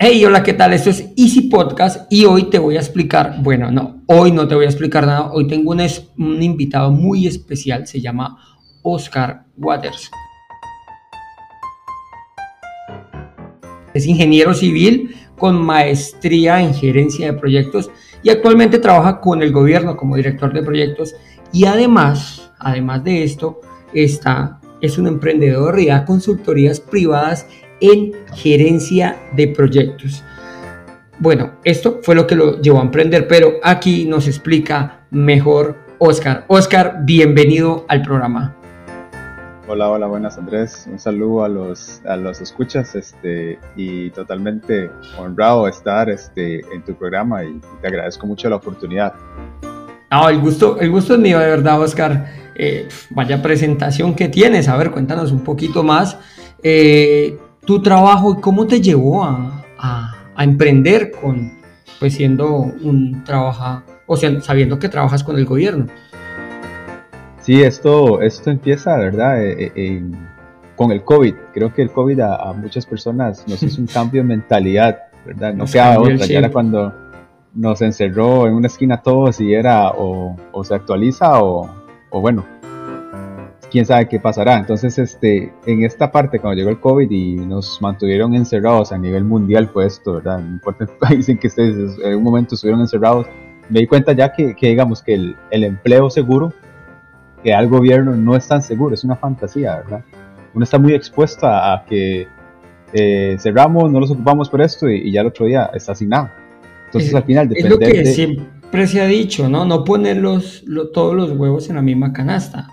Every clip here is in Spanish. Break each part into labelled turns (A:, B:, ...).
A: Hey, hola, ¿qué tal? Esto es Easy Podcast y hoy te voy a explicar, bueno, no, hoy no te voy a explicar nada, hoy tengo un, invitado muy especial, se llama Oscar Waters. Es ingeniero civil con maestría en gerencia de proyectos y actualmente trabaja con el gobierno como director de proyectos y además, además de esto, está, es un emprendedor y da consultorías privadas en gerencia de proyectos. Bueno, esto fue lo que lo llevó a emprender, pero aquí nos explica mejor Oscar. Oscar, bienvenido al programa.
B: Hola, hola, buenas Andrés. Un saludo a los, a los escuchas este, y totalmente honrado estar este, en tu programa y te agradezco mucho la oportunidad.
A: No, el gusto, el gusto es mío, de verdad, Oscar. Eh, vaya presentación que tienes. A ver, cuéntanos un poquito más. Eh, tu trabajo y cómo te llevó a, a, emprender con, pues siendo un trabajo, o sea, sabiendo que trabajas con el gobierno.
B: Sí, esto, esto empieza, ¿verdad? Eh, eh, con el COVID. Creo que el COVID a, muchas personas nos hizo un cambio de mentalidad, ¿verdad? No quedaba otra, ya era cuando nos encerró en una esquina todos y era o, o se actualiza o, o bueno, quién sabe qué pasará. Entonces, este, en esta parte, cuando llegó el COVID y nos mantuvieron encerrados a nivel mundial, pues esto, ¿verdad? No importa el país en que estés, en un momento estuvieron encerrados, me di cuenta ya que, que digamos, que el, el, empleo seguro que al gobierno no es tan seguro, es una fantasía, ¿verdad? Uno está muy expuesto a, que eh, cerramos, no los ocupamos por esto y, ya el otro día está asignado. Entonces, al final,
A: depende Es lo que siempre se ha dicho, ¿no? No poner los, todos los huevos en la misma canasta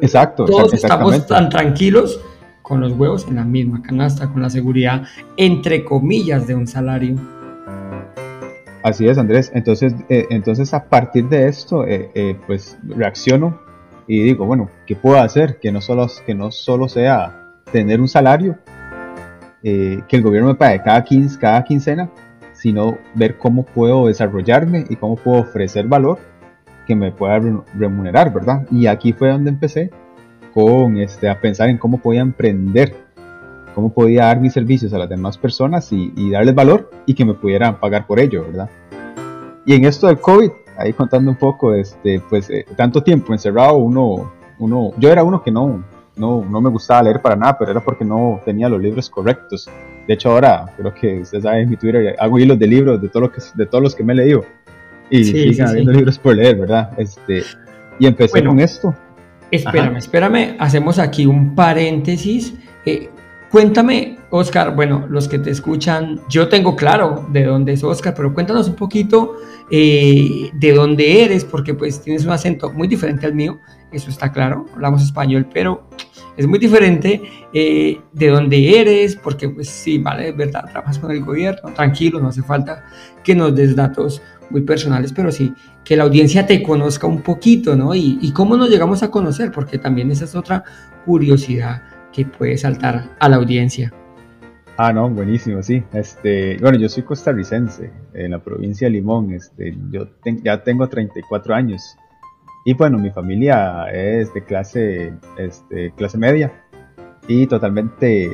B: Exacto.
A: Todos estamos tan tranquilos con los huevos en la misma canasta, con la seguridad, entre comillas, de un salario.
B: Así es, Andrés. Entonces, eh, entonces a partir de esto, eh, eh, pues reacciono y digo, bueno, ¿qué puedo hacer? Que no solo, que no solo sea tener un salario, que el gobierno me pague cada, cada quincena, sino ver cómo puedo desarrollarme y cómo puedo ofrecer valor que me pueda remunerar, ¿verdad? Y aquí fue donde empecé con este, a pensar en cómo podía emprender, cómo podía dar mis servicios a las demás personas y, darles valor y que me pudieran pagar por ello, ¿verdad? Y en esto del COVID, ahí contando un poco, este, pues eh, tanto tiempo encerrado, uno, uno, yo era uno que no, no, no me gustaba leer para nada, pero era porque no tenía los libros correctos. De hecho, ahora creo que usted sabe en mi Twitter hago hilos de libros de, todo lo que, de todos los que me he leído y siguen habiendo libros por leer, ¿verdad? Este, y empecé con esto.
A: Espérame, espérame, hacemos aquí un paréntesis. Eh, cuéntame, Oscar, bueno, los que te escuchan, yo tengo claro de dónde es Oscar, pero cuéntanos un poquito eh, de dónde eres, porque pues tienes un acento muy diferente al mío, eso está claro, hablamos español, pero es muy diferente eh, de dónde eres, porque pues sí, vale, es verdad, trabajas con el gobierno, tranquilo, no hace falta que nos des datos muy personales, pero sí que la audiencia te conozca un poquito, ¿no? Y, cómo nos llegamos a conocer, porque también esa es otra curiosidad que puede saltar a la audiencia.
B: Ah, no, buenísimo, sí. Este, bueno, yo soy costarricense, en la provincia de Limón. Este, yo ya tengo 34 años. Y bueno, mi familia es de clase, este, clase media y totalmente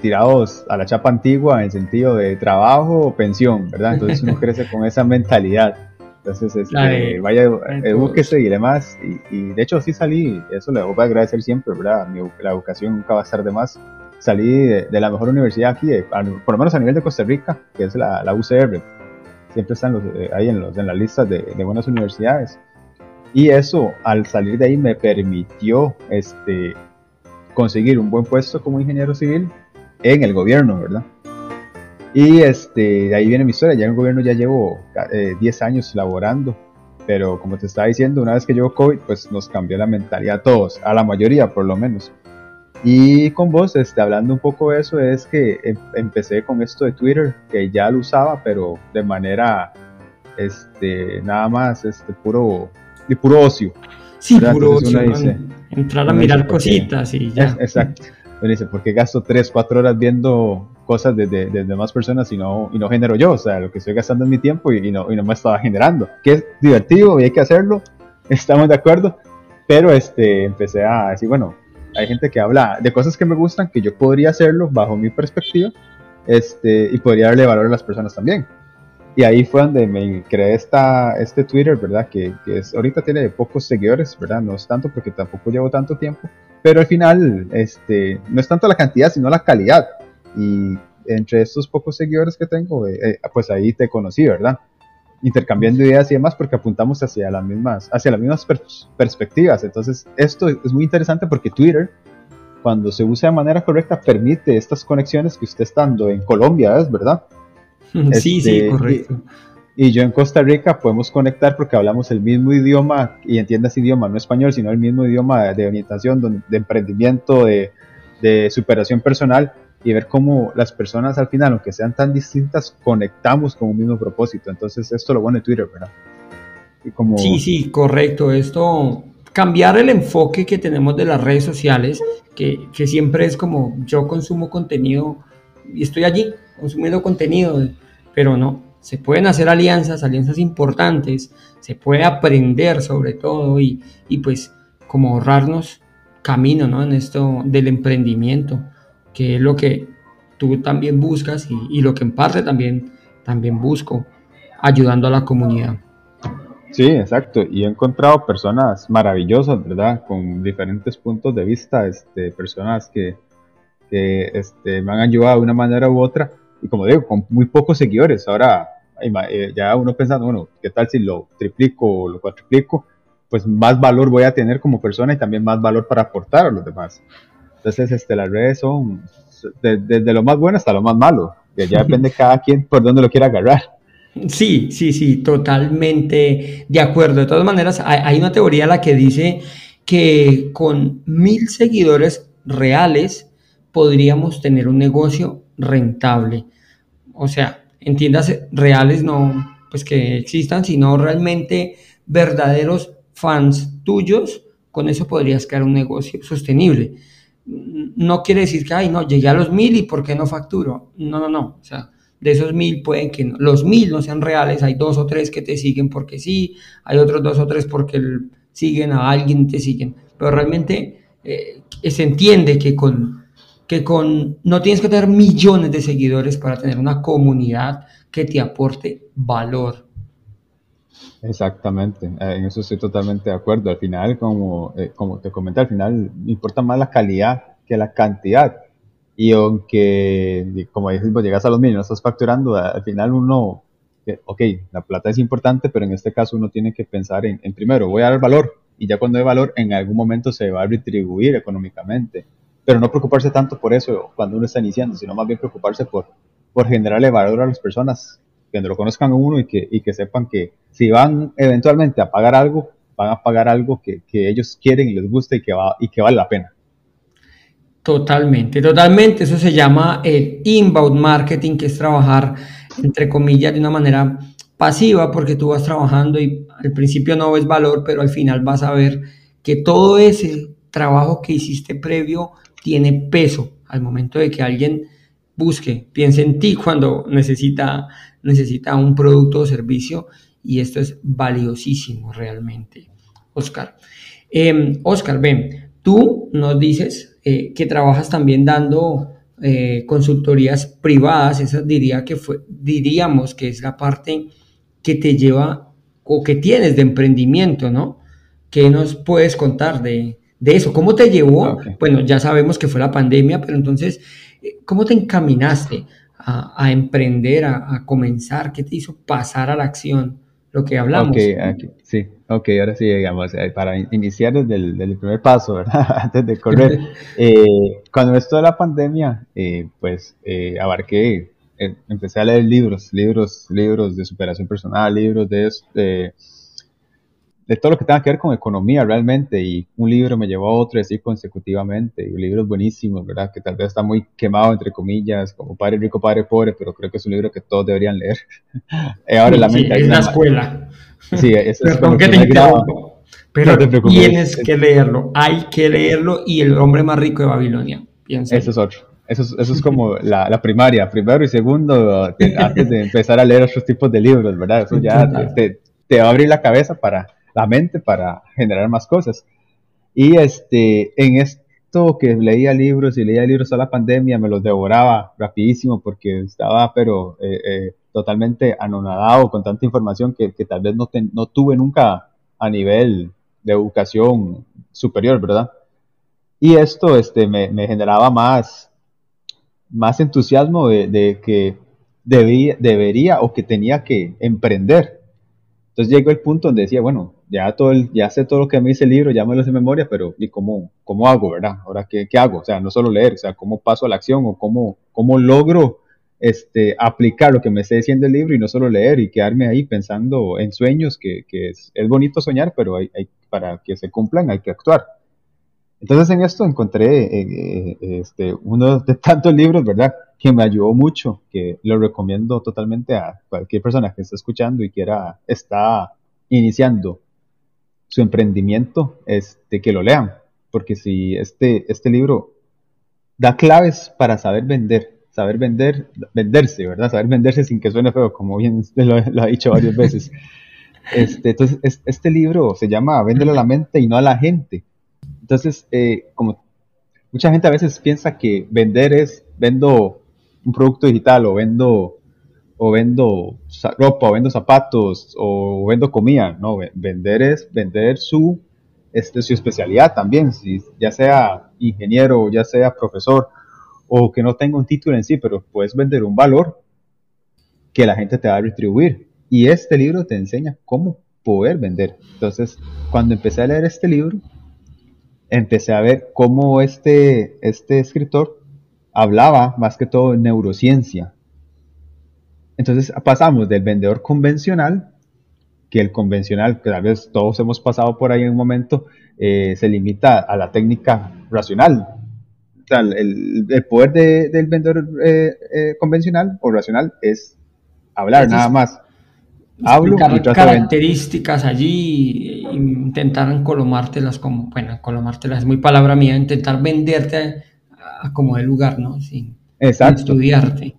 B: tirados a la chapa antigua en sentido de trabajo o pensión, ¿verdad? Entonces uno crece con esa mentalidad. Entonces, este, vaya, edúquese y demás. Y, y, de hecho, sí salí, eso le voy a agradecer siempre, ¿verdad? Mi, la educación nunca va a estar de más. Salí de, la mejor universidad aquí, por lo menos a nivel de Costa Rica, que es la, la UCR. Siempre están los, eh, ahí en, los, en las listas de, de, buenas universidades. Y eso, al salir de ahí, me permitió este, conseguir un buen puesto como ingeniero civil en el gobierno, ¿verdad? Y este, de ahí viene mi historia, ya en el gobierno ya llevo 10 eh, años laborando, pero como te estaba diciendo, una vez que llegó COVID, pues nos cambió la mentalidad a todos, a la mayoría por lo menos. Y con vos, este, hablando un poco de eso, es que em, empecé con esto de Twitter, que ya lo usaba, pero de manera, este, nada más, este, puro, de puro ocio.
A: Sí, puro ocio. entrar a mirar cositas y ya.
B: exacto me dice, ¿por qué gasto 3, 4 horas viendo cosas de, de, de, demás personas y no, y no genero yo? O sea, lo que estoy gastando es mi tiempo y, no, y no me estaba generando. Que es divertido y hay que hacerlo, estamos de acuerdo, pero este, empecé a decir, bueno, hay gente que habla de cosas que me gustan, que yo podría hacerlo bajo mi perspectiva, este, y podría darle valor a las personas también. Y ahí fue donde me creé esta, este Twitter, ¿verdad? Que, que es, ahorita tiene pocos seguidores, ¿verdad? No es tanto porque tampoco llevo tanto tiempo, pero al final este, no es tanto la cantidad, sino la calidad. Y entre estos pocos seguidores que tengo, eh, eh, pues ahí te conocí, ¿verdad? Intercambiando ideas y demás porque apuntamos hacia las mismas, hacia las mismas perspectivas. Entonces, esto es muy interesante porque Twitter, cuando se usa de manera correcta, permite estas conexiones que usted estando en Colombia, ¿es verdad?
A: Sí, sí, este, correcto.
B: Y, yo en Costa Rica podemos conectar porque hablamos el mismo idioma, y entiendas idioma, no español, sino el mismo idioma de, orientación, de, emprendimiento, de, de superación personal y ver cómo las personas al final, aunque sean tan distintas, conectamos con un mismo propósito. Entonces, esto lo bueno de Twitter, ¿verdad?
A: Sí, sí, correcto. Esto, cambiar el enfoque que tenemos de las redes sociales, que, que siempre es como yo consumo contenido y estoy allí consumiendo contenido, pero no, se pueden hacer alianzas, alianzas importantes, se puede aprender sobre todo y, y pues como ahorrarnos camino ¿no? en esto del emprendimiento, que es lo que tú también buscas y, y, lo que en parte también, también busco, ayudando a la comunidad.
B: Sí, exacto. Y he encontrado personas maravillosas, ¿verdad? Con diferentes puntos de vista, este, personas que, que este, me han ayudado de una manera u otra y como digo, con muy pocos seguidores. Ahora eh, ya uno pensando, bueno, ¿qué tal si lo triplico o lo cuatriplico? Pues más valor voy a tener como persona y también más valor para aportar a los demás. Entonces, este, las redes son desde lo más bueno hasta lo más malo. Que ya depende cada quien por dónde lo quiera agarrar.
A: Sí, sí, sí, totalmente de acuerdo. De todas maneras, hay una teoría la que dice que con mil seguidores reales podríamos tener un negocio rentable. O sea, entiendas reales no pues que existan, sino realmente verdaderos fans tuyos, con eso podrías crear un negocio sostenible. No quiere decir que, ay, no, llegué a los mil y ¿por qué no facturo? No, no, no. O sea, de esos mil pueden que los mil no sean reales, hay dos o tres que te siguen porque sí, hay otros dos o tres porque siguen a alguien, te siguen. Pero realmente eh, se entiende que con que con no tienes que tener millones de seguidores para tener una comunidad que te aporte valor.
B: Exactamente, eh, en eso estoy totalmente de acuerdo. Al final, como, eh, como te comenté, al final importa más la calidad que la cantidad. Y aunque, como dijimos, llegas a los mil, no estás facturando, al final uno, ok, la plata es importante, pero en este caso uno tiene que pensar en, en primero, voy a dar valor, y ya cuando hay valor, en algún momento se va a retribuir económicamente pero no preocuparse tanto por eso cuando uno está iniciando, sino más bien preocuparse por, por generarle valor a las personas, que lo conozcan a uno y que, y que sepan que si van eventualmente a pagar algo, van a pagar algo que, que ellos quieren y les gusta y que, va, y que vale la pena.
A: Totalmente, totalmente. Eso se llama el inbound marketing, que es trabajar, entre comillas, de una manera pasiva, porque tú vas trabajando y al principio no ves valor, pero al final vas a ver que todo ese trabajo que hiciste previo tiene peso al momento de que alguien busque, piense en ti cuando necesita, necesita un producto o servicio y esto es valiosísimo realmente, Oscar. Eh, Oscar, ven, tú nos dices eh, que trabajas también dando eh, consultorías privadas, esa diría que fue, diríamos que es la parte que te lleva o que tienes de emprendimiento, ¿no? ¿Qué nos puedes contar de, de eso. ¿Cómo te llevó? Ah, bueno, ya sabemos que fue la pandemia, pero entonces, eh, ¿cómo te encaminaste a, emprender, a, comenzar? ¿Qué te hizo pasar a la acción? Lo que hablamos.
B: Ok, sí, ok, ahora sí, digamos, eh, para iniciar desde el, primer paso, ¿verdad? Antes de correr. eh, cuando esto de la pandemia, eh, pues abarqué, empecé a leer libros, libros, libros de superación personal, libros de, de de todo lo que tenga que ver con economía realmente y un libro me llevó a otro así consecutivamente y libros buenísimos, ¿verdad? Que tal vez está muy quemado entre comillas, como Padre Rico, Padre Pobre, pero creo que es un libro que todos deberían leer.
A: Eh, ahora la mente. Es la escuela. Sí, eso es como que te Pero tienes que leerlo, hay que leerlo y el hombre más rico de Babilonia.
B: Piensa. Eso es otro. Eso es, eso es como la, la, primaria, primero y segundo, antes de empezar a leer otros tipos de libros, ¿verdad? Eso ya te, te va a abrir la cabeza para la mente para generar más cosas. Y este, en chiquito que leía libros y leía libros a la pandemia, me los devoraba rapidísimo porque estaba, pero eh, eh, totalmente anonadado con tanta información que, tal vez no, no tuve nunca a nivel de educación superior, ¿verdad? Y esto este, me, generaba más, más entusiasmo de, que debía, debería o que tenía que emprender. Entonces llegó el punto donde decía, bueno, ya, todo el, ya sé todo lo que me dice el libro, ya me lo sé de memoria, pero ¿y cómo, cómo hago, verdad? Ahora, ¿qué, ¿qué, hago? O sea, no solo leer, o sea, ¿cómo paso a la acción o cómo, cómo logro este, aplicar lo que me esté diciendo el libro y no solo leer y quedarme ahí pensando en sueños, que, que es, es, bonito soñar, pero hay, hay, para que se cumplan hay que actuar. Entonces en esto encontré eh, eh, este, uno de tantos libros, ¿verdad? Que me ayudó mucho, que lo recomiendo totalmente a cualquier persona que esté escuchando y quiera, está iniciando su emprendimiento, este, que lo lean. Porque si este, este libro da claves para saber vender, saber vender, venderse, ¿verdad? Saber venderse sin que suene feo, como bien lo, lo ha dicho varias veces. Este, entonces, este libro se llama Véndelo a la mente y no a la gente. Entonces, eh, como mucha gente a veces piensa que vender es vendo un producto digital o vendo o vendo ropa o vendo zapatos o vendo comida, no, vender es vender su este, su especialidad también, si ya sea ingeniero, ya sea profesor o que no tenga un título en sí, pero puedes vender un valor que la gente te va a retribuir. Y este libro te enseña cómo poder vender. Entonces, cuando empecé a leer este libro, empecé a ver cómo este, este escritor hablaba más que todo en neurociencia. Entonces pasamos del vendedor convencional, que el convencional, que tal vez todos hemos pasado por ahí en un momento, eh, se limita a la técnica racional. el, poder del vendedor eh, eh, convencional o racional es hablar nada más
A: hablo características allí, intentar colomártelas como, bueno, colomártelas es muy palabra mía, intentar venderte a, como el lugar, ¿no? Sin, estudiarte.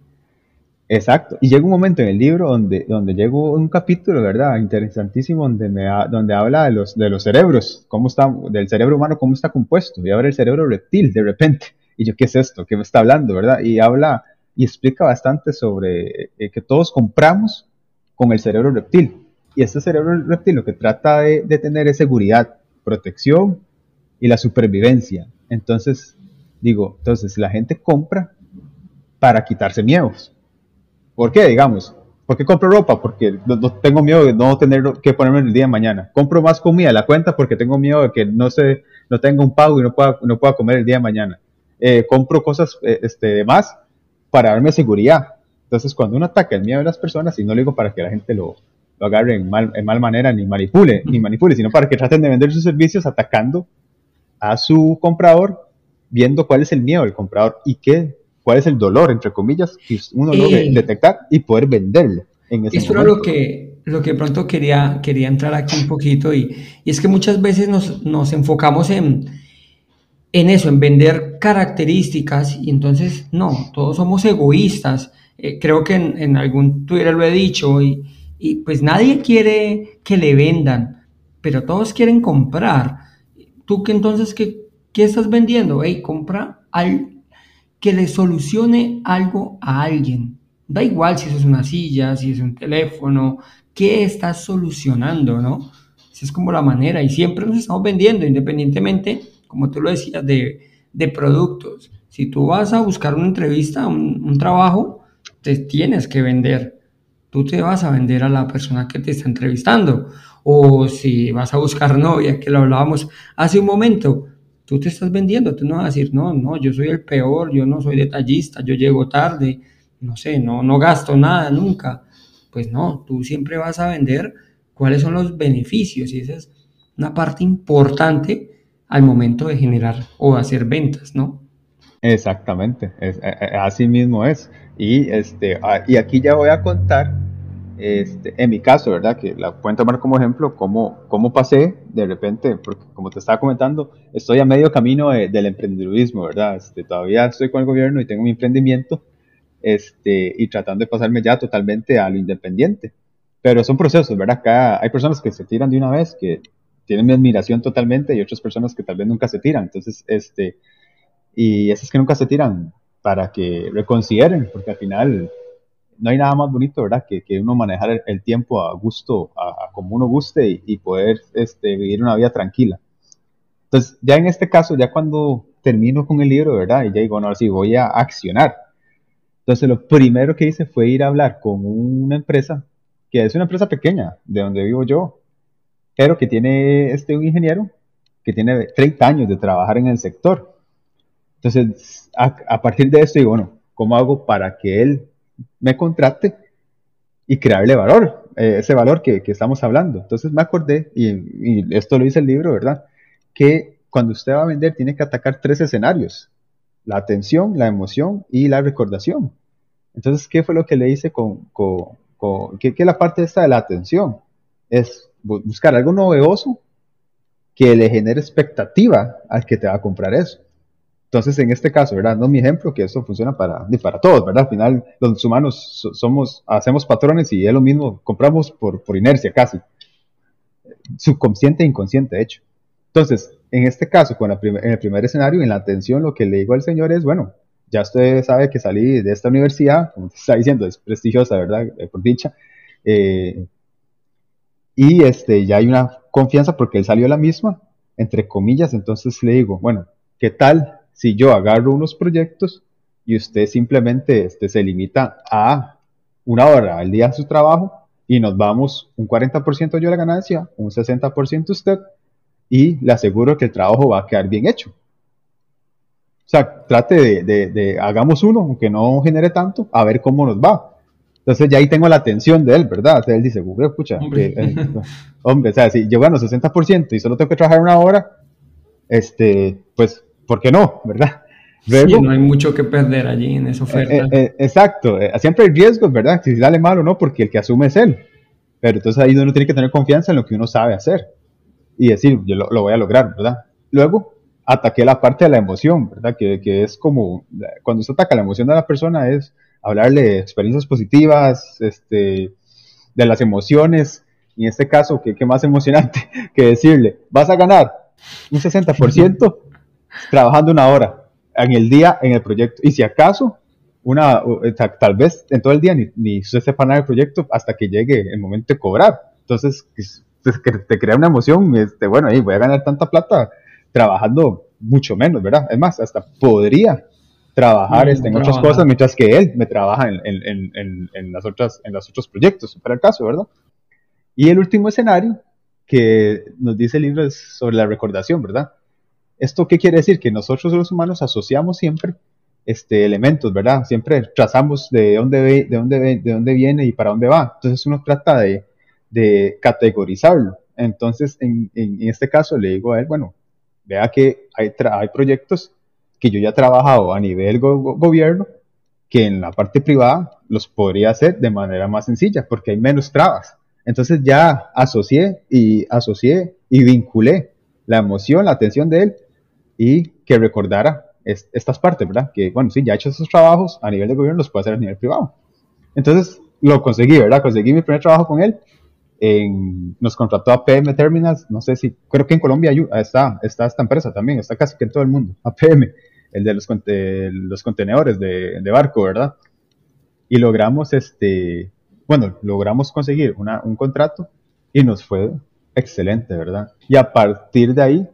B: Exacto. Y llega un momento en el libro donde, donde llegó un capítulo, ¿verdad? Interesantísimo, donde, me donde habla de los, de los cerebros, cómo está, del cerebro humano, cómo está compuesto. Y ahora el cerebro reptil, de repente. Y yo, ¿qué es esto? ¿Qué me está hablando, verdad? Y habla y explica bastante sobre eh, que todos compramos con el cerebro reptil. Y este cerebro reptil lo que trata de, tener es seguridad, protección y la supervivencia. Entonces, digo, entonces la gente compra para quitarse miedos. ¿Por qué? Digamos, ¿por qué compro ropa? Porque no, tengo miedo de no tener que ponerme el día de mañana. Compro más comida a la cuenta porque tengo miedo de que no, se, no tenga un pago y no pueda, no pueda comer el día de mañana. Eh, compro cosas eh, este, de más para darme seguridad. Entonces, cuando uno ataca el miedo de las personas, y no lo digo para que la gente lo, lo agarre en mal, en mal manera ni manipule, ni manipule, sino para que traten de vender sus servicios atacando a su comprador, viendo cuál es el miedo del comprador y qué, cuál es el dolor, entre comillas, que uno debe detectar y poder venderlo.
A: En ese Eso era lo que, lo que pronto quería, quería entrar aquí un poquito y, y es que muchas veces nos, nos enfocamos en, en eso, en vender características y entonces no, todos somos egoístas eh, creo que en, algún Twitter lo he dicho, y, pues nadie quiere que le vendan, pero todos quieren comprar. ¿Tú que entonces qué, qué estás vendiendo? Hey, compra al que le solucione algo a alguien. Da igual si eso es una silla, si es un teléfono, ¿qué estás solucionando, no? Esa es como la manera y siempre nos estamos vendiendo, independientemente, como tú lo decías, de, de productos. Si tú vas a buscar una entrevista, un, un trabajo, te tienes que vender. Tú te vas a vender a la persona que te está entrevistando. O si vas a buscar novia, que lo hablábamos hace un momento, tú te estás vendiendo. Tú no vas a decir, no, no, yo soy el peor, yo no soy detallista, yo llego tarde, no sé, no, no gasto nada nunca. Pues no, tú siempre vas a vender cuáles son los beneficios y esa es una parte importante al momento de generar o hacer ventas, ¿no?
B: Exactamente, eh, eh, así mismo es. Y, este, ah, y aquí ya voy a contar, este, en mi caso, ¿verdad? Que la pueden tomar como ejemplo, cómo, cómo pasé de repente, porque como te estaba comentando, estoy a medio camino del emprendedurismo, ¿verdad? Este, todavía estoy con el gobierno y tengo mi emprendimiento, este, y tratando de pasarme ya totalmente a lo independiente. Pero son procesos, ¿verdad? Acá hay personas que se tiran de una vez, que tienen mi admiración totalmente, y otras personas que tal vez nunca se tiran. Entonces, este, y esas que nunca se tiran para que reconsideren, porque al final no hay nada más bonito, ¿verdad? Que, que uno manejar el, tiempo a gusto, a, como uno guste y, poder este, vivir una vida tranquila. Entonces, ya en este caso, ya cuando termino con el libro, ¿verdad? Y ya digo, no, sí, voy a accionar. Entonces, lo primero que hice fue ir a hablar con una empresa, que es una empresa pequeña, de donde vivo yo, pero que tiene este, un ingeniero que tiene 30 años de trabajar en el sector. Entonces, a, partir de esto digo, bueno, ¿cómo hago para que él me contrate y crearle valor, eh, ese valor que, estamos hablando? Entonces me acordé, y, esto lo dice el libro, ¿verdad? Que cuando usted va a vender tiene que atacar tres escenarios, la atención, la emoción y la recordación. Entonces, ¿qué fue lo que le hice con, con, ¿qué, es la parte esta de la atención? Es buscar algo novedoso que le genere expectativa al que te va a comprar eso. Entonces, en este caso, ¿verdad? No mi ejemplo, que eso funciona para, para todos, ¿verdad? Al final, los humanos somos, hacemos patrones y es lo mismo, compramos por, por inercia casi. Subconsciente e inconsciente, de hecho. Entonces, en este caso, con en el primer escenario, en la atención, lo que le digo al señor es, bueno, ya usted sabe que salí de esta universidad, como te está diciendo, es prestigiosa, ¿verdad? Eh, por dicha. Eh, y este, ya hay una confianza porque él salió la misma, entre comillas, entonces le digo, bueno, ¿qué tal si yo agarro unos proyectos y usted simplemente este, se limita a una hora al día de su trabajo y nos vamos un 40% yo de la ganancia, un 60% usted y le aseguro que el trabajo va a quedar bien hecho. O sea, trate de, hagamos uno, aunque no genere tanto, a ver cómo nos va. Entonces ya ahí tengo la atención de él, ¿verdad? Entonces él dice, pucha, hombre. Eh, hombre, o sea, si yo gano 60% y solo tengo que trabajar una hora, este, pues ¿por qué no? ¿Verdad?
A: sí, no hay mucho que perder allí en esa oferta. Eh,
B: eh, exacto, eh, siempre hay riesgos, ¿verdad? Si sale mal o no, porque el que asume es él. Pero entonces ahí uno tiene que tener confianza en lo que uno sabe hacer y decir, yo lo, voy a lograr, ¿verdad? Luego, ataqué la parte de la emoción, ¿verdad? Que, que, es como, cuando se ataca la emoción de la persona es hablarle de experiencias positivas, este, de las emociones, y en este caso, ¿qué, qué más emocionante que decirle, vas a ganar un 60%, trabajando una hora en el día en el proyecto. Y si acaso, una, tal vez en todo el día ni, ni se sepa nada del proyecto hasta que llegue el momento de cobrar. Entonces, pues, te crea una emoción, este, bueno, ahí voy a ganar tanta plata trabajando mucho menos, ¿verdad? Es más, hasta podría trabajar mm, este, en otras cosas mientras que él me trabaja en, en, en, en, las otras, en los otros proyectos, para el caso, ¿verdad? Y el último escenario que nos dice el libro es sobre la recordación, ¿verdad? ¿Esto qué quiere decir? Que nosotros los humanos asociamos siempre este, elementos, ¿verdad? Siempre trazamos de dónde, ve, de, dónde de dónde viene y para dónde va. Entonces uno trata de, de categorizarlo. Entonces, en, en, este caso le digo a él, bueno, vea que hay, hay proyectos que yo ya he trabajado a nivel gobierno que en la parte privada los podría hacer de manera más sencilla porque hay menos trabas. Entonces ya asocié y asocié y vinculé la emoción, la atención de él y que recordara estas partes, ¿verdad? Que, bueno, sí, ya he hecho esos trabajos a nivel de gobierno, los puedo hacer a nivel privado. Entonces, lo conseguí, ¿verdad? Conseguí mi primer trabajo con él. En, nos contrató a PM Terminals, no sé si, creo que en Colombia está, está esta empresa también, está casi que en todo el mundo, APM, el de los, los contenedores de, de, barco, ¿verdad? Y logramos, este, bueno, logramos conseguir una, un contrato y nos fue excelente, ¿verdad? Y a partir de ahí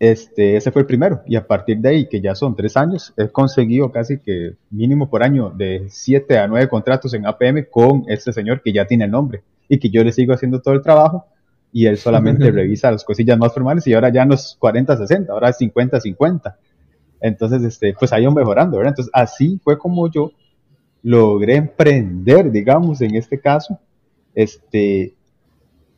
B: este, ese fue el primero. Y a partir de ahí, que ya son tres años, he conseguido casi que mínimo por año de siete a nueve contratos en APM con este señor que ya tiene el nombre y que yo le sigo haciendo todo el trabajo y él solamente revisa las cosillas más formales y ahora ya no es 40, 60, ahora es 50, 50. Entonces, este, pues ha ido mejorando, ¿verdad? Entonces, así fue como yo logré emprender, digamos, en este caso, este,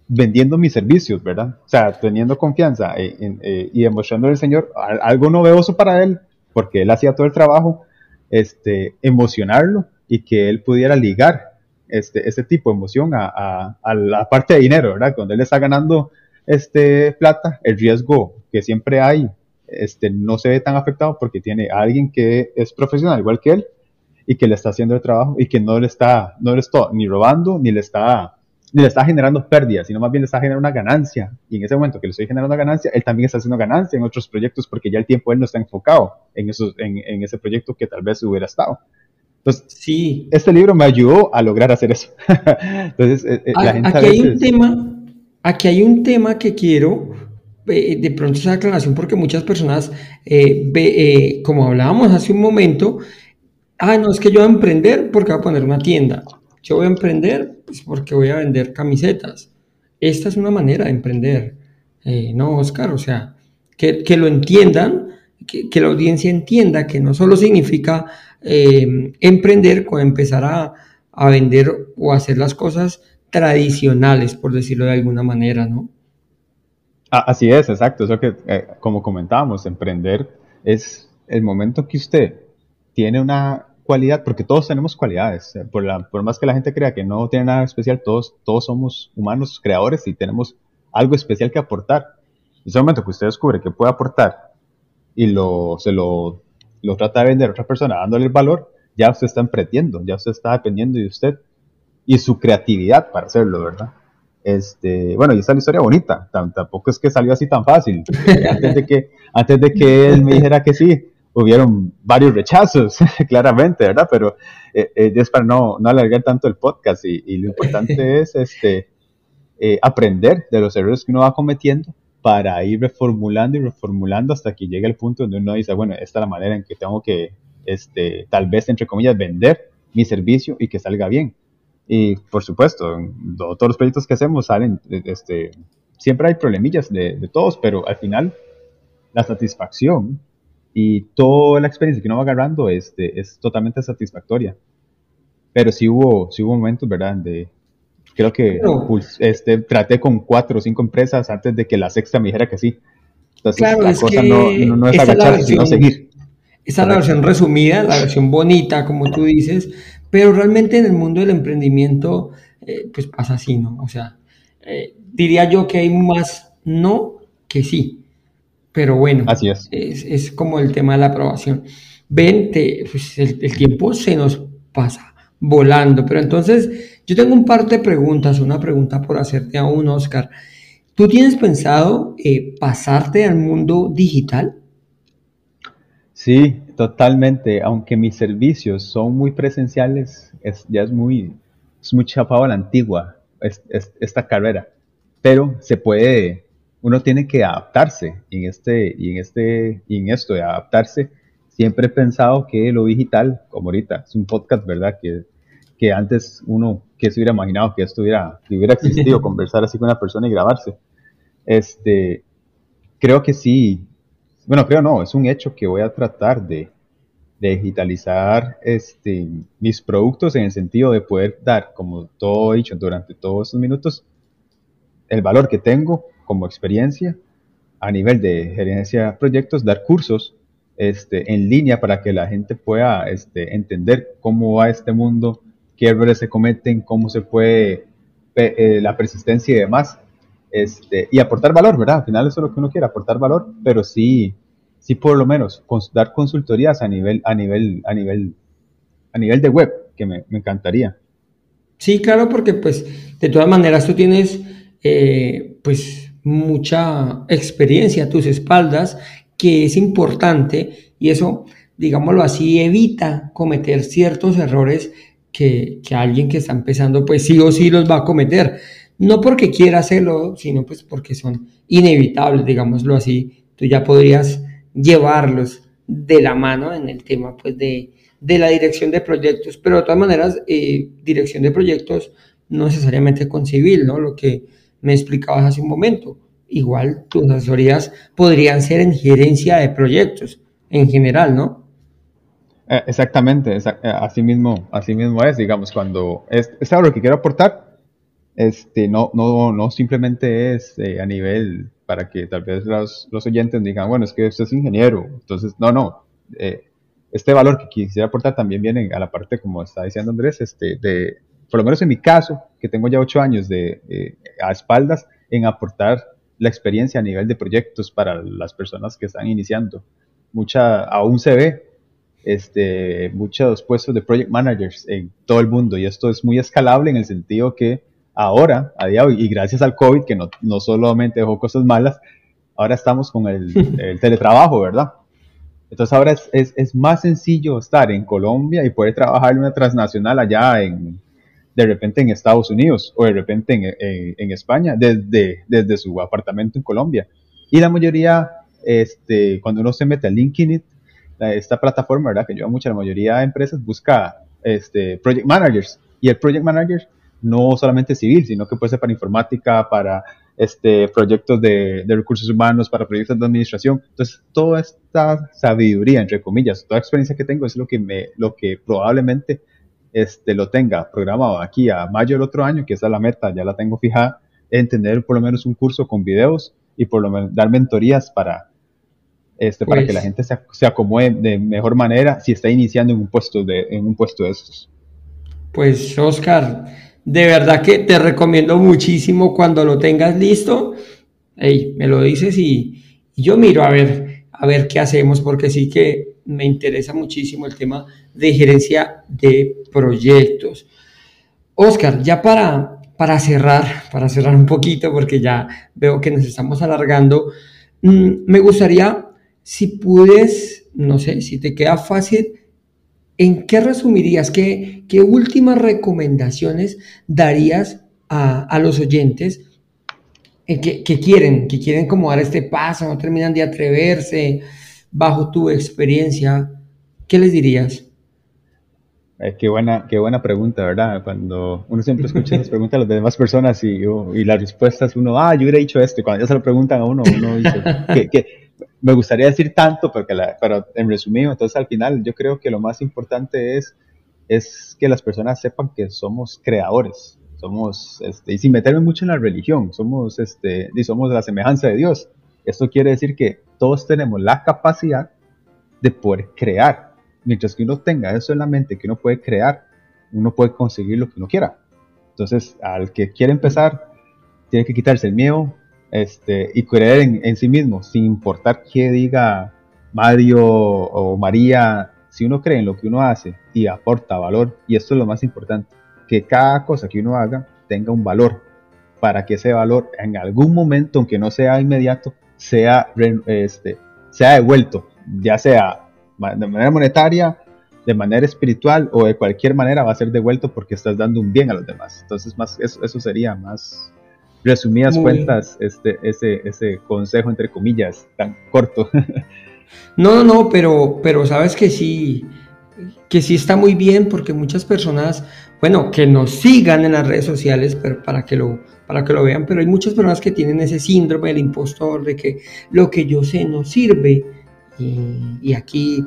B: vendiendo mis servicios, ¿verdad? O sea, teniendo confianza eh, y demostrándole al Señor algo novedoso para él, porque él hacía todo el trabajo, este, emocionarlo y que él pudiera ligar este, ese tipo de emoción a, la parte de dinero, ¿verdad? Cuando él está ganando este, plata, el riesgo que siempre hay este, no se ve tan afectado porque tiene a alguien que es profesional igual que él y que le está haciendo el trabajo y que no le está, no le está ni robando ni le está le está generando pérdidas, sino más bien le está generando una ganancia. Y en ese momento que le estoy generando una ganancia, él también está haciendo ganancia en otros proyectos porque ya el tiempo él no está enfocado en, esos, en, en ese proyecto que tal vez hubiera estado. Entonces, sí. este libro me ayudó a lograr hacer eso. Entonces,
A: eh, eh, la gente aquí hay un tema, aquí hay un tema que quiero eh, de pronto esa aclaración porque muchas personas, como hablábamos hace un momento, ah, no, es que yo voy a emprender porque voy a poner una tienda. Yo voy a emprender porque voy a vender camisetas. Esta es una manera de emprender, ¿no, Oscar? O sea, que, que lo entiendan, que, que, la audiencia entienda que no solo significa eh, emprender con empezar a, a, vender o hacer las cosas tradicionales, por decirlo de alguna manera, ¿no?
B: Así es, exacto. Eso que, eh, como comentábamos, emprender es el momento que usted tiene una cualidad, porque todos tenemos cualidades, eh, por, la, por más que la gente crea que no tiene nada especial, todos, todos somos humanos creadores y tenemos algo especial que aportar. En ese momento que usted descubre que puede aportar y lo, se lo lo trata de vender a otra persona dándole el valor, ya usted está emprendiendo, ya usted está dependiendo de usted y su creatividad para hacerlo, ¿verdad? Este, bueno, y esa es la historia bonita, tampoco es que salió así tan fácil. antes, de que, antes de que él me dijera que sí, hubieron varios rechazos, claramente, ¿verdad? Pero eh, eh, es para no, no alargar tanto el podcast y, lo importante es este, eh, aprender de los errores que uno va cometiendo para ir reformulando y reformulando hasta que llegue el punto donde uno dice, bueno, esta es la manera en que tengo que, este, tal vez, entre comillas, vender mi servicio y que salga bien. Y por supuesto, todos los proyectos que hacemos salen, este, siempre hay problemillas de, de, todos, pero al final la satisfacción y toda la experiencia que uno va agarrando este, es totalmente satisfactoria. Pero sí hubo, sí hubo momentos, ¿verdad?, de, Creo que este, traté con cuatro o cinco empresas antes de que la sexta me dijera que sí. Entonces la cosa no, no, es agacharse, sino seguir.
A: Esa es la versión resumida, la versión bonita, como tú dices, pero realmente en el mundo del emprendimiento, eh, pues pasa así, ¿no? O sea, eh, diría yo que hay más no que sí, pero bueno,
B: así es.
A: es, como el tema de la aprobación. Ven, pues el, el tiempo se nos pasa volando, pero entonces yo tengo un par de preguntas, una pregunta por hacerte a un Oscar. ¿Tú tienes pensado eh, pasarte al mundo digital?
B: Sí, totalmente. Aunque mis servicios son muy presenciales, es, ya es muy, es muy chapado a la antigua esta carrera. Pero se puede, uno tiene que adaptarse en este, y en este, y en esto de adaptarse. Siempre he pensado que lo digital, como ahorita, es un podcast, ¿verdad? Que que antes uno que se hubiera imaginado que esto hubiera, hubiera existido, conversar así con una persona y grabarse. Este, creo que sí, bueno, creo no, es un hecho que voy a tratar de, de digitalizar este, mis productos en el sentido de poder dar, como todo he dicho durante todos estos minutos, el valor que tengo como experiencia a nivel de gerencia de proyectos, dar cursos este, en línea para que la gente pueda este, entender cómo va este mundo qué errores se cometen, cómo se puede, eh, la persistencia y demás, este, y aportar valor, ¿verdad? Al final eso es lo que uno quiere, aportar valor, pero sí, sí por lo menos dar consultorías a nivel, a nivel, a nivel, a nivel de web, que me, encantaría.
A: Sí, claro, porque pues de todas maneras tú tienes eh, pues mucha experiencia a tus espaldas, que es importante y eso, digámoslo así, evita cometer ciertos errores que, alguien que está empezando, pues sí o sí los va a cometer. No porque quiera hacerlo, sino pues porque son inevitables, digámoslo así. Tú ya podrías llevarlos de la mano en el tema pues de, la dirección de proyectos, pero de todas maneras, eh, dirección de proyectos no necesariamente con civil, ¿no? Lo que me explicabas hace un momento. Igual tus asesorías podrían ser en gerencia de proyectos en general, ¿no?
B: Eh, exactamente, eh, así mismo, así mismo es, digamos, cuando es, es que quiero aportar, este, no, no, no simplemente es eh, a nivel para que tal vez los, los, oyentes digan, bueno, es que usted es ingeniero, entonces, no, no, este valor que quisiera aportar también viene a la parte, como está diciendo Andrés, este, de, por lo menos en mi caso, que tengo ya ocho años de, a espaldas, en aportar la experiencia a nivel de proyectos para las personas que están iniciando. Mucha, aún se ve este, muchos puestos de project managers en todo el mundo y esto es muy escalable en el sentido que ahora, a día de hoy, y gracias al COVID, que no, no solamente dejó cosas malas, ahora estamos con el, el teletrabajo, ¿verdad? Entonces ahora es, es, es, más sencillo estar en Colombia y poder trabajar en una transnacional allá en, de repente en Estados Unidos o de repente en, en, España desde, desde su apartamento en Colombia. Y la mayoría, este, cuando uno se mete a LinkedIn, esta plataforma, ¿verdad? Que lleva mucha, la mayoría de empresas busca este, project managers. Y el project manager no solamente civil, sino que puede ser para informática, para este, proyectos de, de, recursos humanos, para proyectos de administración. Entonces, toda esta sabiduría, entre comillas, toda experiencia que tengo es lo que, me, lo que probablemente este, lo tenga programado aquí a mayo del otro año, que esa es la meta, ya la tengo fijada, en tener por lo menos un curso con videos y por lo menos dar mentorías para, este, para que la pues gente se, se, acomode de mejor manera si está iniciando en un puesto de, en un puesto de estos.
A: Pues Oscar, de verdad que te recomiendo muchísimo cuando lo tengas listo, hey, me lo dices y, yo miro a ver, a ver qué hacemos, porque sí que me interesa muchísimo el tema de gerencia de proyectos. Oscar, ya para, para cerrar, para cerrar un poquito, porque ya veo que nos estamos alargando, mm, me gustaría, si puedes, no sé, si te queda fácil, ¿en qué resumirías, qué, qué últimas recomendaciones darías a, los oyentes que, que, quieren, que quieren como dar este paso, no terminan de atreverse bajo tu experiencia? ¿Qué les dirías?
B: Eh, qué, buena, qué buena pregunta, ¿verdad? Cuando uno siempre escucha las preguntas de las demás personas y, y las respuestas, uno, ah, yo hubiera dicho esto, y cuando ya se lo preguntan a uno, uno dice, ¿qué, me gustaría decir tanto, porque la, pero en resumido, entonces al final yo creo que lo más importante es, es que las personas sepan que somos creadores, somos, este, y sin meterme mucho en la religión, somos, este, y somos la semejanza de Dios. Esto quiere decir que todos tenemos la capacidad de poder crear. Mientras que uno tenga eso en la mente, que uno puede crear, uno puede conseguir lo que uno quiera. Entonces, al que quiere empezar, tiene que quitarse el miedo, este, y creer en, sí mismo, sin importar qué diga Mario o María, si uno cree en lo que uno hace y aporta valor, y esto es lo más importante, que cada cosa que uno haga tenga un valor, para que ese valor en algún momento, aunque no sea inmediato, sea, este, sea devuelto, ya sea de manera monetaria, de manera espiritual o de cualquier manera va a ser devuelto porque estás dando un bien a los demás. Entonces, más, eso, eso sería más, resumidas cuentas, este, ese, ese consejo, entre comillas, tan corto.
A: no, no, pero, pero sabes que sí, que sí está muy bien porque muchas personas, bueno, que nos sigan en las redes sociales pero para, que lo, para que lo vean, pero hay muchas personas que tienen ese síndrome del impostor, de que lo que yo sé no sirve. Y, y aquí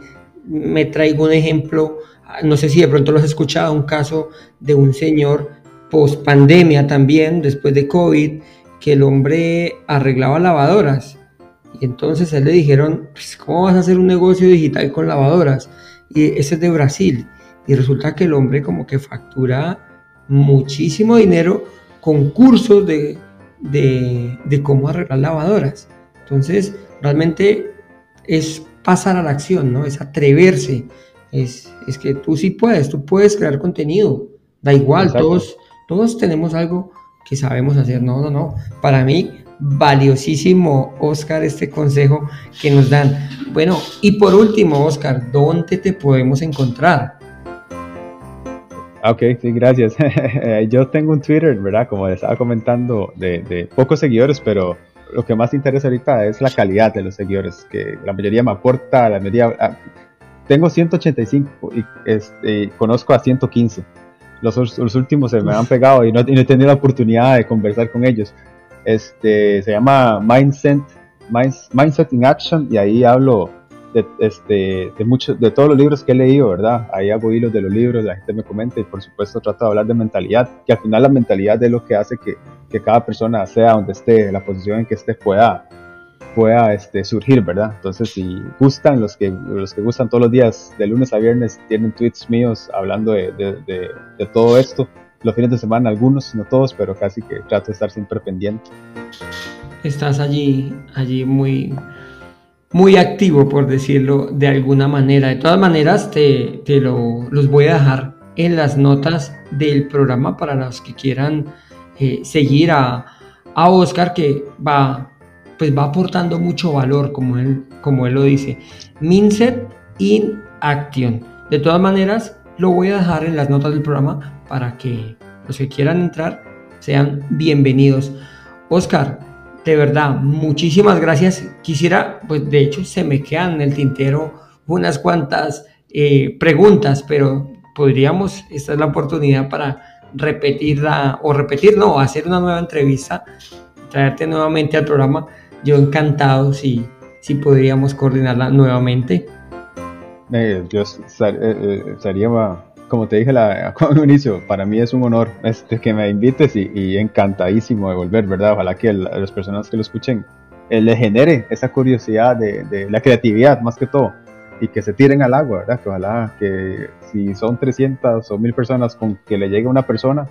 A: me traigo un ejemplo, no sé si de pronto lo has escuchado, un caso de un señor post pandemia también, después de COVID, que el hombre arreglaba lavadoras. Y entonces a él le dijeron, pues, ¿cómo vas a hacer un negocio digital con lavadoras? Y ese es de Brasil. Y resulta que el hombre como que factura muchísimo dinero con cursos de, de, cómo arreglar lavadoras. Entonces, realmente es pasar a la acción, ¿no? Es atreverse. Es, es que tú sí puedes, tú puedes crear contenido. Da igual, todos todos tenemos algo que sabemos hacer. No, no, no. Para mí, valiosísimo, Oscar, este consejo que nos dan. Bueno, y por último, Oscar, ¿dónde te podemos encontrar?
B: Ah, ok, sí, gracias. Yo tengo un Twitter, ¿verdad? Como les estaba comentando, de, pocos seguidores, pero lo que más interesa ahorita es la calidad de los seguidores, que la mayoría me aporta, la mayoría... Ah, tengo 185 y este, conozco a 115 los, últimos se me han pegado y no, he tenido la oportunidad de conversar con ellos. Este, se llama Mindset, Mindset in Action y ahí hablo de, este, muchos, de todos los libros que he leído, ¿verdad? Ahí hago hilos de los libros, la gente me comenta y por supuesto trato de hablar de mentalidad, que al final la mentalidad es lo que hace que, que cada persona sea donde esté, la posición en que esté pueda pueda este, surgir, ¿verdad? Entonces, si gustan, los que, los que gustan todos los días, de lunes a viernes, tienen tweets míos hablando de, de, de, todo esto. Los fines de semana, algunos, no todos, pero casi que trato de estar siempre pendiente.
A: Estás allí, allí muy, muy activo, por decirlo de alguna manera. De todas maneras, te, te lo, los voy a dejar en las notas del programa para los que quieran eh, seguir a, a Oscar que va, pues va aportando mucho valor, como él, como él lo dice. Mindset in Action. De todas maneras, lo voy a dejar en las notas del programa para que los que quieran entrar sean bienvenidos. Oscar, de verdad, muchísimas gracias. Quisiera, pues de hecho se me quedan en el tintero unas cuantas eh, preguntas, pero podríamos, esta es la oportunidad para repetirla, o repetir, no, hacer una nueva entrevista, traerte nuevamente al programa. Yo encantado si, si podríamos coordinarla nuevamente.
B: Eh, yo eh, estaría como te dije la, al inicio, para mí es un honor este, que me invites y, encantadísimo de volver, ¿verdad? Ojalá que a las personas que lo escuchen eh, le genere esa curiosidad de, la creatividad más que todo y que se tiren al agua, ¿verdad? Que ojalá que si son 300 o 1000 personas con que le llegue una persona,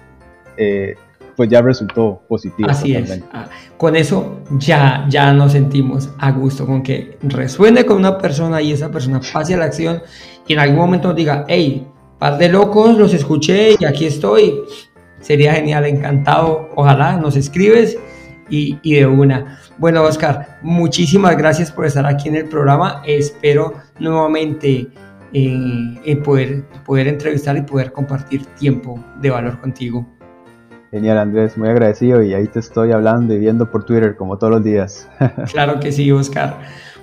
B: eh, pues ya resultó positivo.
A: Así es. Ah, con eso ya, ya nos sentimos a gusto, con que resuene con una persona y esa persona pase a la acción y en algún momento nos diga, hey, par de locos, los escuché y aquí estoy. Sería genial, encantado. Ojalá nos escribes y, de una. Bueno, Oscar, muchísimas gracias por estar aquí en el programa. Espero nuevamente eh, poder, poder entrevistar y poder compartir tiempo de valor contigo.
B: Genial, Andrés, muy agradecido y ahí te estoy hablando y viendo por Twitter como todos los días.
A: claro que sí, Oscar.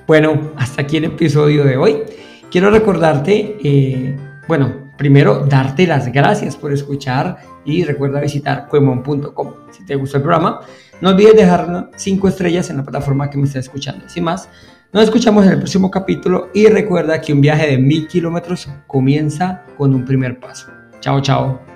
A: Bueno, hasta aquí el episodio de hoy. Quiero recordarte, eh, bueno, primero darte las gracias por escuchar y recuerda visitar cuemon.com. Si te gustó el programa, no olvides dejar 5 estrellas en la plataforma que me estés escuchando. Sin más, nos escuchamos en el próximo capítulo y recuerda que un viaje de mil kilómetros comienza con un primer paso. Chao, chao.